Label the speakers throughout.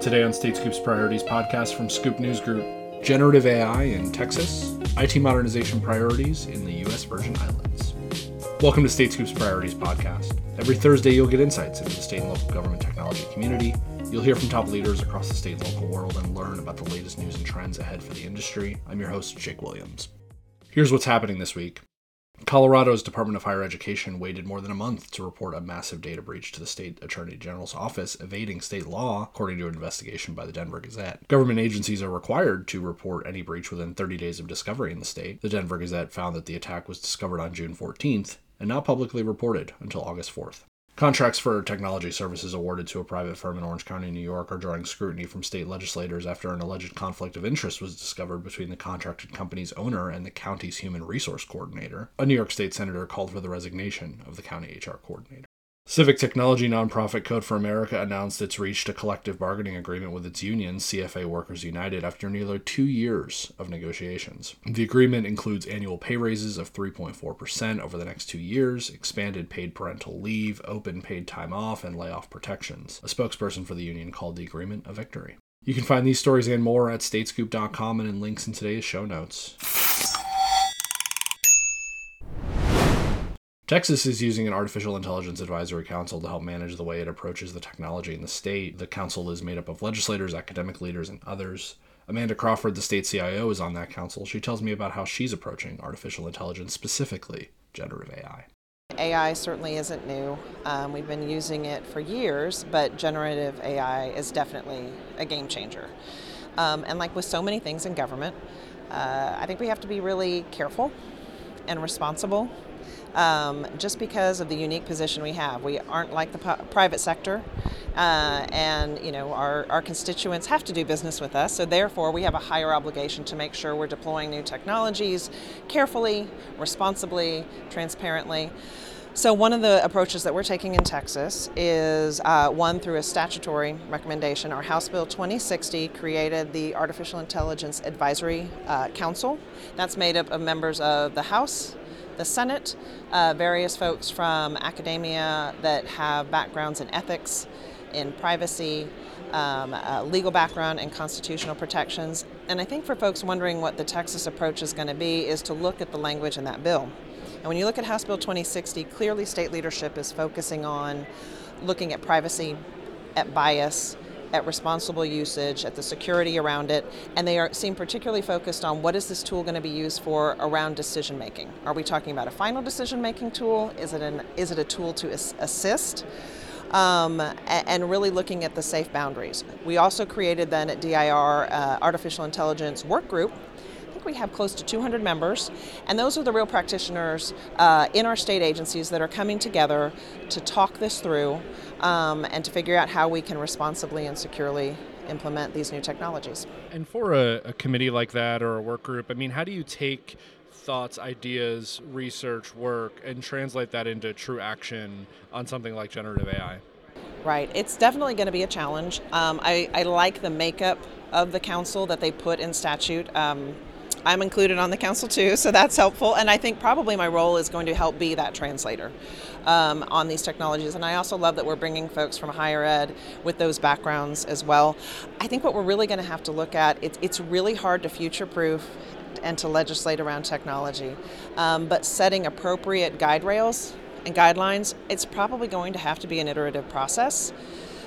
Speaker 1: Today on State Scoop's Priorities podcast from Scoop News Group Generative AI in Texas, IT modernization priorities in the U.S. Virgin Islands. Welcome to State Scoop's Priorities podcast. Every Thursday, you'll get insights into the state and local government technology community. You'll hear from top leaders across the state and local world and learn about the latest news and trends ahead for the industry. I'm your host, Jake Williams. Here's what's happening this week. Colorado's Department of Higher Education waited more than a month to report a massive data breach to the state attorney general's office, evading state law, according to an investigation by the Denver Gazette. Government agencies are required to report any breach within 30 days of discovery in the state. The Denver Gazette found that the attack was discovered on June 14th and not publicly reported until August 4th. Contracts for technology services awarded to a private firm in Orange County, New York, are drawing scrutiny from state legislators after an alleged conflict of interest was discovered between the contracted company's owner and the county's human resource coordinator. A New York State senator called for the resignation of the county HR coordinator. Civic technology nonprofit Code for America announced it's reached a collective bargaining agreement with its union, CFA Workers United, after nearly two years of negotiations. The agreement includes annual pay raises of 3.4% over the next two years, expanded paid parental leave, open paid time off, and layoff protections. A spokesperson for the union called the agreement a victory. You can find these stories and more at statescoop.com and in links in today's show notes. Texas is using an artificial intelligence advisory council to help manage the way it approaches the technology in the state. The council is made up of legislators, academic leaders, and others. Amanda Crawford, the state CIO, is on that council. She tells me about how she's approaching artificial intelligence, specifically generative AI.
Speaker 2: AI certainly isn't new. Um, we've been using it for years, but generative AI is definitely a game changer. Um, and like with so many things in government, uh, I think we have to be really careful and responsible um, just because of the unique position we have. We aren't like the private sector, uh, and you know our, our constituents have to do business with us. So therefore, we have a higher obligation to make sure we're deploying new technologies carefully, responsibly, transparently. So, one of the approaches that we're taking in Texas is uh, one through a statutory recommendation. Our House Bill 2060 created the Artificial Intelligence Advisory uh, Council. That's made up of members of the House, the Senate, uh, various folks from academia that have backgrounds in ethics, in privacy, um, legal background, and constitutional protections. And I think for folks wondering what the Texas approach is going to be, is to look at the language in that bill. And when you look at House Bill 2060, clearly state leadership is focusing on looking at privacy, at bias, at responsible usage, at the security around it, and they are seem particularly focused on what is this tool going to be used for around decision making. Are we talking about a final decision making tool? Is it an is it a tool to assist? Um, and really looking at the safe boundaries. We also created then at DIR uh, artificial intelligence work group we have close to 200 members, and those are the real practitioners uh, in our state agencies that are coming together to talk this through um, and to figure out how we can responsibly and securely implement these new technologies.
Speaker 1: And for a, a committee like that or a work group, I mean, how do you take thoughts, ideas, research, work, and translate that into true action on something like generative AI?
Speaker 2: Right. It's definitely going to be a challenge. Um, I, I, like the makeup of the council that they put in statute. Um, I'm included on the council too, so that's helpful. And I think probably my role is going to help be that translator um, on these technologies. And I also love that we're bringing folks from higher ed with those backgrounds as well. I think what we're really going to have to look at it's, it's really hard to future proof and to legislate around technology, um, but setting appropriate guide rails and guidelines, it's probably going to have to be an iterative process.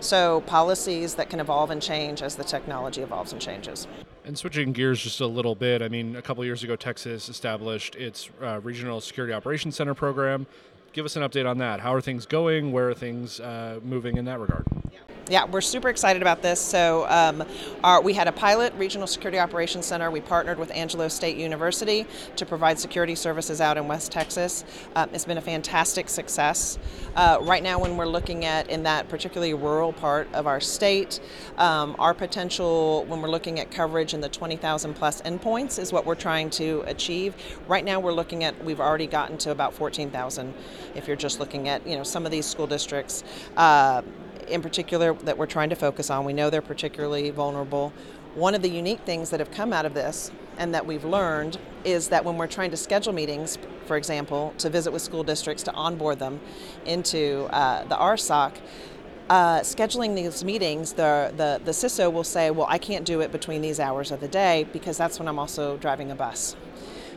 Speaker 2: So, policies that can evolve and change as the technology evolves and changes.
Speaker 1: And switching gears just a little bit, I mean, a couple years ago, Texas established its uh, Regional Security Operations Center program. Give us an update on that. How are things going? Where are things uh, moving in that regard?
Speaker 2: yeah, we're super excited about this. So, um, our, we had a pilot regional security operations center. We partnered with Angelo State University to provide security services out in West Texas. Um, it's been a fantastic success. Uh, right now, when we're looking at in that particularly rural part of our state, um, our potential when we're looking at coverage in the 20,000 plus endpoints is what we're trying to achieve. Right now, we're looking at we've already gotten to about 14,000. If you're just looking at you know some of these school districts. Uh, in particular that we're trying to focus on. We know they're particularly vulnerable. One of the unique things that have come out of this and that we've learned is that when we're trying to schedule meetings, for example, to visit with school districts to onboard them into uh, the RSOC, uh, scheduling these meetings, the, the, the CISO will say, well, I can't do it between these hours of the day because that's when I'm also driving a bus.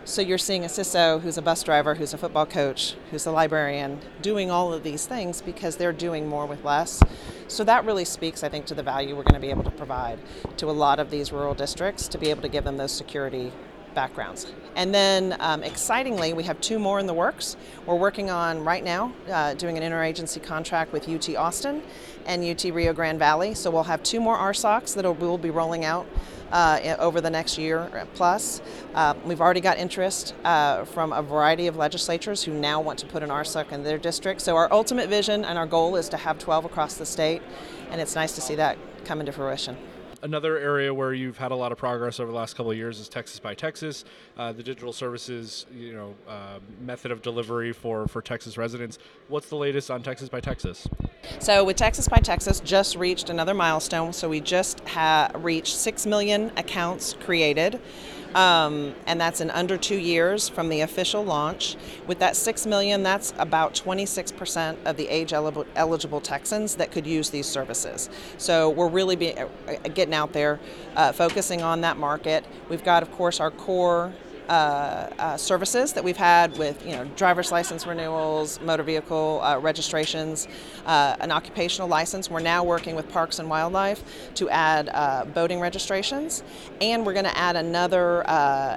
Speaker 2: So you're seeing a CISO who's a bus driver, who's a football coach, who's a librarian, doing all of these things because they're doing more with less. So that really speaks, I think, to the value we're going to be able to provide to a lot of these rural districts to be able to give them those security backgrounds. And then, um, excitingly, we have two more in the works. We're working on right now uh, doing an interagency contract with UT Austin and UT Rio Grande Valley. So we'll have two more RSOCs that we'll be rolling out. Uh, over the next year plus. Uh, we've already got interest uh, from a variety of legislatures who now want to put an RSOC in their district. So, our ultimate vision and our goal is to have 12 across the state, and it's nice to see that come into fruition.
Speaker 1: Another area where you've had a lot of progress over the last couple of years is Texas by Texas, uh, the digital services, you know, uh, method of delivery for for Texas residents. What's the latest on Texas by Texas?
Speaker 2: So, with Texas by Texas, just reached another milestone. So, we just have reached six million accounts created. Um, and that's in under two years from the official launch. With that six million, that's about 26% of the age eligible Texans that could use these services. So we're really be, uh, getting out there, uh, focusing on that market. We've got, of course, our core uh, uh, services that we've had with you know driver's license renewals, motor vehicle uh, registrations, uh, an occupational license. We're now working with Parks and Wildlife to add uh, boating registrations, and we're going to add another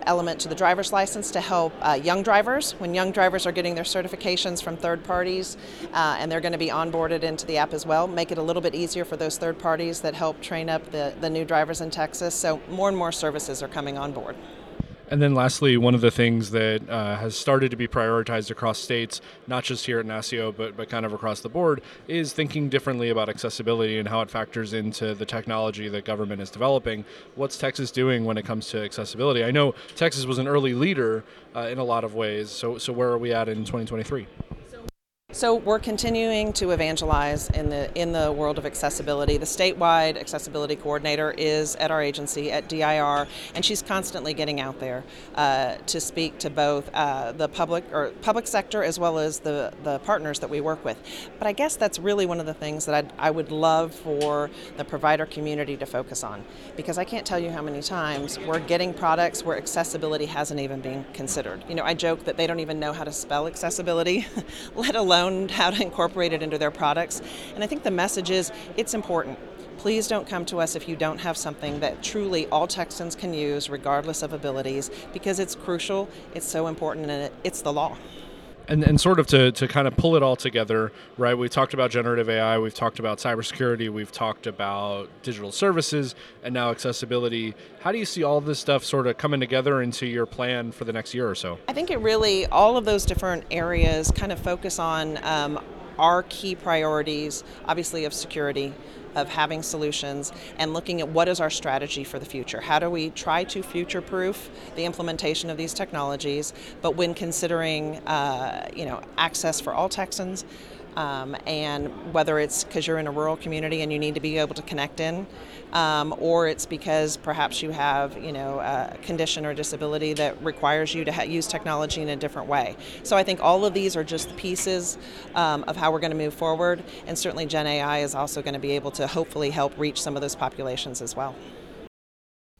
Speaker 2: element to the driver's license to help young drivers. When young drivers are getting their certifications from third parties, and they're going to be onboarded into the app as well, make it a little bit easier for those third parties that help train up the, the new drivers in Texas. So more and more services are coming on board.
Speaker 1: And then, lastly, one of the things that uh, has started to be prioritized across states, not just here at NASCIO, but, but kind of across the board, is thinking differently about accessibility and how it factors into the technology that government is developing. What's Texas doing when it comes to accessibility? I know Texas was an early leader uh, in a lot of ways. So, so where are we at in 2023?
Speaker 2: So we're continuing to evangelize in the in the world of accessibility. The statewide accessibility coordinator is at our agency at DIR, and she's constantly getting out there uh, to speak to both uh, the public or public sector as well as the the partners that we work with. But I guess that's really one of the things that I'd, I would love for the provider community to focus on, because I can't tell you how many times we're getting products where accessibility hasn't even been considered. You know, I joke that they don't even know how to spell accessibility, let alone how to incorporate it into their products. And I think the message is it's important. Please don't come to us if you don't have something that truly all Texans can use, regardless of abilities, because it's crucial, it's so important, and it's the law
Speaker 1: and, and sort of to, to kind of pull it all together, right? We talked about generative AI, we've talked about cybersecurity, we've talked about digital services, and now accessibility. How do you see all this stuff sort of coming together into your plan for the next year or so?
Speaker 2: I think it really, all of those different areas kind of focus on um, our key priorities, obviously, of security, of having solutions and looking at what is our strategy for the future. How do we try to future proof the implementation of these technologies, but when considering uh, you know access for all Texans, um, and whether it's because you're in a rural community and you need to be able to connect in, um, or it's because perhaps you have you know a condition or disability that requires you to ha- use technology in a different way. So I think all of these are just pieces um, of how we're going to move forward, and certainly Gen AI is also going to be able to hopefully help reach some of those populations as well.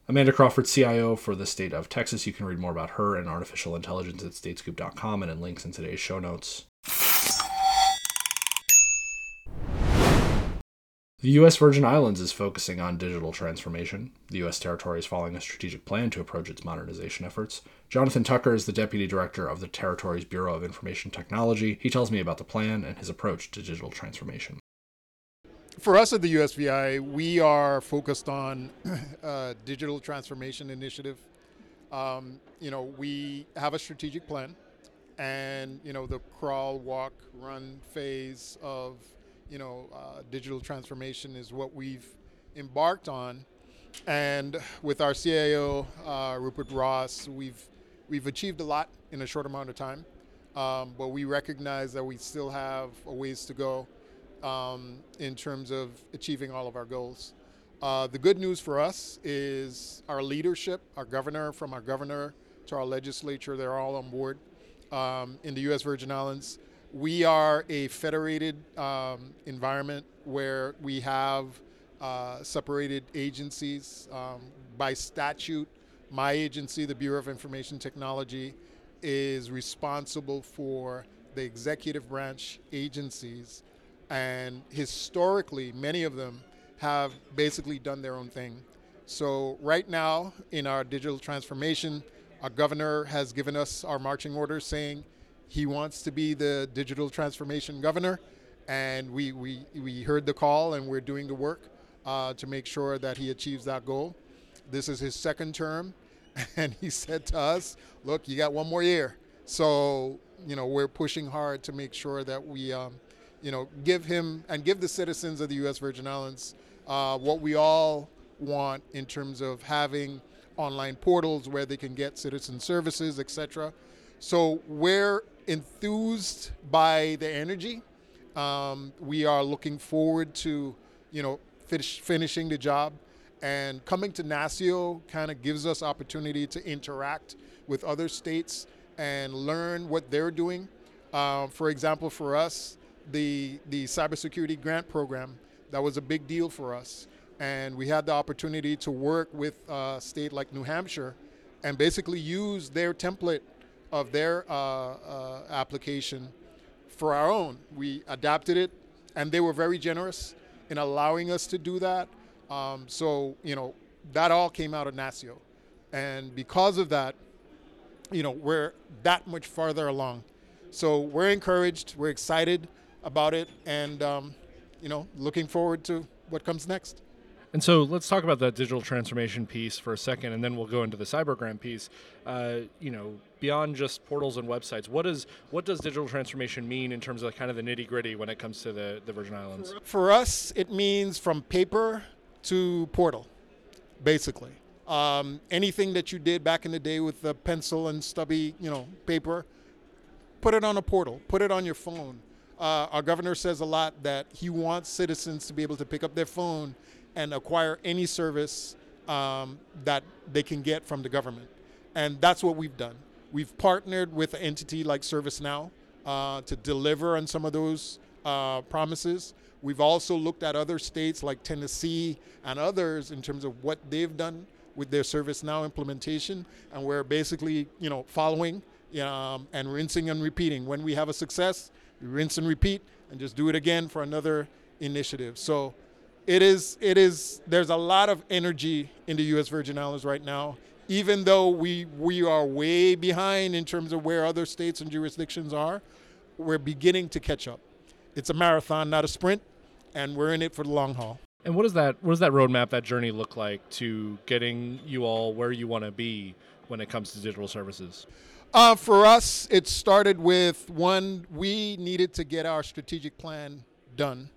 Speaker 1: Amanda Crawford, CIO for the state of Texas. You can read more about her and artificial intelligence at statescoop.com and in links in today's show notes. The U.S. Virgin Islands is focusing on digital transformation. The U.S. territory is following a strategic plan to approach its modernization efforts. Jonathan Tucker is the Deputy Director of the territory's Bureau of Information Technology. He tells me about the plan and his approach to digital transformation.
Speaker 3: For us at the USVI, we are focused on a digital transformation initiative. Um, you know, we have a strategic plan, and you know the crawl, walk, run phase of you know, uh, digital transformation is what we've embarked on. And with our CIO, uh, Rupert Ross, we've, we've achieved a lot in a short amount of time. Um, but we recognize that we still have a ways to go um, in terms of achieving all of our goals. Uh, the good news for us is our leadership, our governor, from our governor to our legislature, they're all on board um, in the U.S. Virgin Islands we are a federated um, environment where we have uh, separated agencies. Um, by statute, my agency, the Bureau of Information Technology, is responsible for the executive branch agencies. And historically, many of them have basically done their own thing. So, right now, in our digital transformation, our governor has given us our marching orders saying he wants to be the digital transformation governor. And we, we, we heard the call and we're doing the work uh, to make sure that he achieves that goal. This is his second term. And he said to us, look, you got one more year. So, you know, we're pushing hard to make sure that we, um, you know, give him and give the citizens of the U.S. Virgin Islands uh, what we all want in terms of having online portals where they can get citizen services, etc. So we're enthused by the energy. Um, we are looking forward to, you know, finish, finishing the job. And coming to NASCIO kind of gives us opportunity to interact with other states and learn what they're doing. Uh, for example, for us, the the cybersecurity grant program that was a big deal for us, and we had the opportunity to work with a state like New Hampshire, and basically use their template of their uh, uh, application for our own. We adapted it, and they were very generous in allowing us to do that. Um, so you know that all came out of NASCIO, and because of that, you know we're that much farther along. So we're encouraged. We're excited about it, and um, you know looking forward to what comes next.
Speaker 1: And so let's talk about that digital transformation piece for a second, and then we'll go into the cyber grant piece. Uh, you know, beyond just portals and websites, what does what does digital transformation mean in terms of kind of the nitty gritty when it comes to the, the Virgin Islands?
Speaker 3: For us, it means from paper to portal, basically. Um, anything that you did back in the day with the pencil and stubby, you know, paper, put it on a portal, put it on your phone. Uh, our governor says a lot that he wants citizens to be able to pick up their phone and acquire any service um, that they can get from the government. And that's what we've done. We've partnered with an entity like ServiceNow uh, to deliver on some of those uh, promises. We've also looked at other states like Tennessee and others in terms of what they've done with their ServiceNow implementation, and we're basically, you know, following um, and rinsing and repeating. When we have a success, we rinse and repeat, and just do it again for another initiative. So it is it is there's a lot of energy in the US Virgin Islands right now even though we we are way behind in terms of where other states and jurisdictions are we're beginning to catch up. It's a marathon not a sprint and we're in it for the long haul.
Speaker 1: And what does that what does that roadmap that journey look like to getting you all where you want to be when it comes to digital services?
Speaker 3: Uh, for us it started with one we needed to get our strategic plan done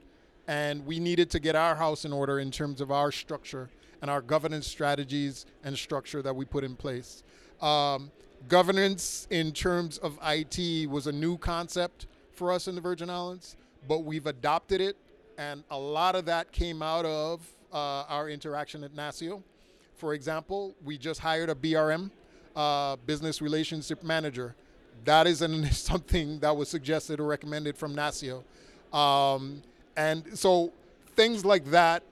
Speaker 3: and we needed to get our house in order in terms of our structure and our governance strategies and structure that we put in place. Um, governance in terms of IT was a new concept for us in the Virgin Islands, but we've adopted it, and a lot of that came out of uh, our interaction at NASCIO. For example, we just hired a BRM, uh, Business Relationship Manager. That is an, something that was suggested or recommended from NASCIO. Um, and so things like that,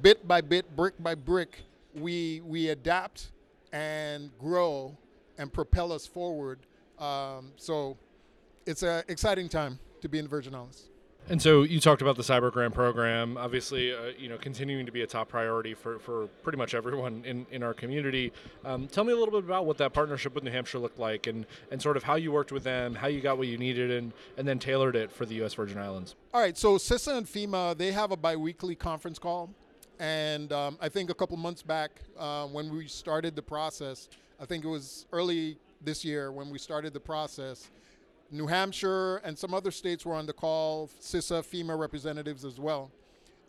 Speaker 3: bit by bit, brick by brick, we we adapt and grow and propel us forward. Um, so it's an exciting time to be in the Virgin Islands.
Speaker 1: And so you talked about the cyber grant program, obviously, uh, you know, continuing to be a top priority for, for pretty much everyone in, in our community. Um, tell me a little bit about what that partnership with New Hampshire looked like and, and sort of how you worked with them, how you got what you needed, and, and then tailored it for the U.S. Virgin Islands.
Speaker 3: All right, so CISA and FEMA, they have a biweekly conference call. And um, I think a couple months back, uh, when we started the process, I think it was early this year when we started the process, New Hampshire and some other states were on the call, CISA, FEMA representatives as well.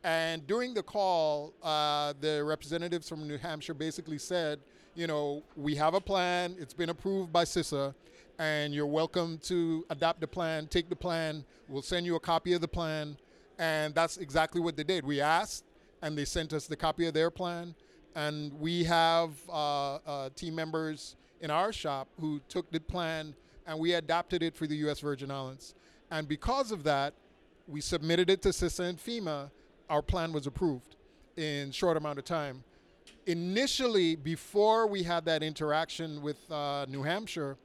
Speaker 3: And during the call, uh, the representatives from New Hampshire basically said, you know, we have a plan, it's been approved by CISA, and you're welcome to adopt the plan, take the plan, we'll send you a copy of the plan. And that's exactly what they did. We asked, and they sent us the copy of their plan. And we have uh, uh, team members in our shop who took the plan and we adapted it for the U.S. Virgin Islands. And because of that, we submitted it to CISA and FEMA our plan was approved in short amount of time. Initially, before we had that interaction with uh, New Hampshire,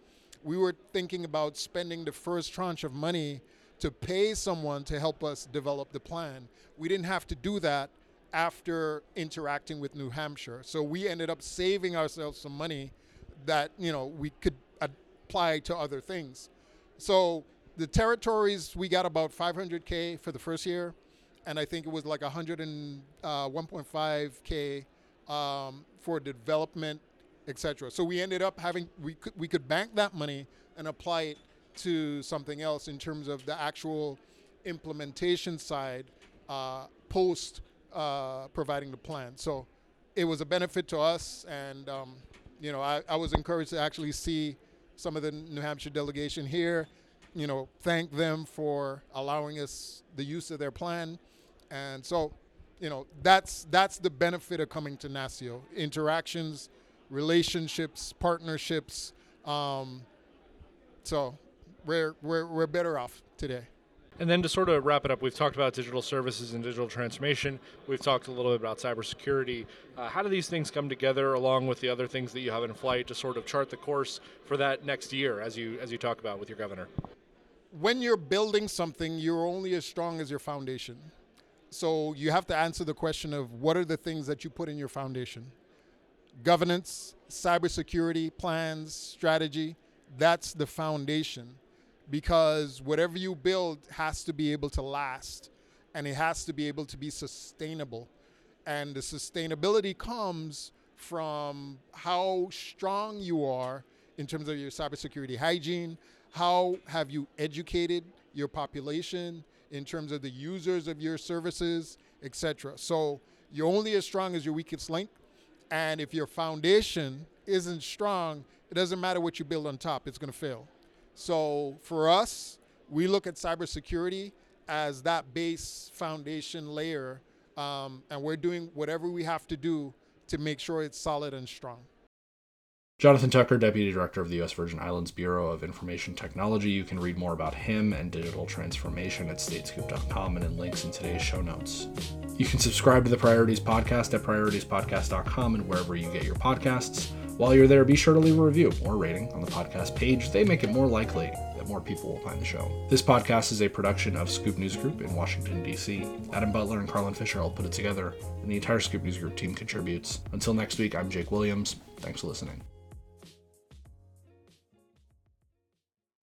Speaker 3: we were thinking about spending the first tranche of money to pay someone to help us develop the plan. We didn't have to do that after interacting with New Hampshire. So we ended up saving ourselves some money that, you know, we could apply to other things. So the territories we got about 500k for the first year and I think it was like 100 and uh, 1.5k um, for development, etc. So we ended up having we could we could bank that money and apply it to something else in terms of the actual implementation side uh, post uh, providing the plan. So it was a benefit to us, and um, you know I, I was encouraged to actually see some of the New Hampshire delegation here. You know, thank them for allowing us the use of their plan, and so you know that's that's the benefit of coming to NASCIO: interactions, relationships, partnerships. Um, so we're, we're, we're better off today.
Speaker 1: And then to sort of wrap it up, we've talked about digital services and digital transformation. We've talked a little bit about cybersecurity. Uh, how do these things come together, along with the other things that you have in flight, to sort of chart the course for that next year, as you as you talk about with your governor?
Speaker 3: When you're building something, you're only as strong as your foundation. So you have to answer the question of what are the things that you put in your foundation? Governance, cybersecurity, plans, strategy. That's the foundation because whatever you build has to be able to last and it has to be able to be sustainable. And the sustainability comes from how strong you are in terms of your cybersecurity hygiene, how have you educated your population in terms of the users of your services, etc. So you're only as strong as your weakest link. And if your foundation isn't strong, it doesn't matter what you build on top, it's going to fail. So for us, we look at cybersecurity as that base foundation layer, um, and we're doing whatever we have to do to make sure it's solid and strong.
Speaker 1: Jonathan Tucker, Deputy Director of the U.S. Virgin Islands Bureau of Information Technology. You can read more about him and digital transformation at statescoop.com and in links in today's show notes. You can subscribe to the Priorities Podcast at prioritiespodcast.com and wherever you get your podcasts. While you're there, be sure to leave a review or rating on the podcast page. They make it more likely that more people will find the show. This podcast is a production of Scoop News Group in Washington, D.C. Adam Butler and Carlin Fisher all put it together, and the entire Scoop News Group team contributes. Until next week, I'm Jake Williams. Thanks for listening.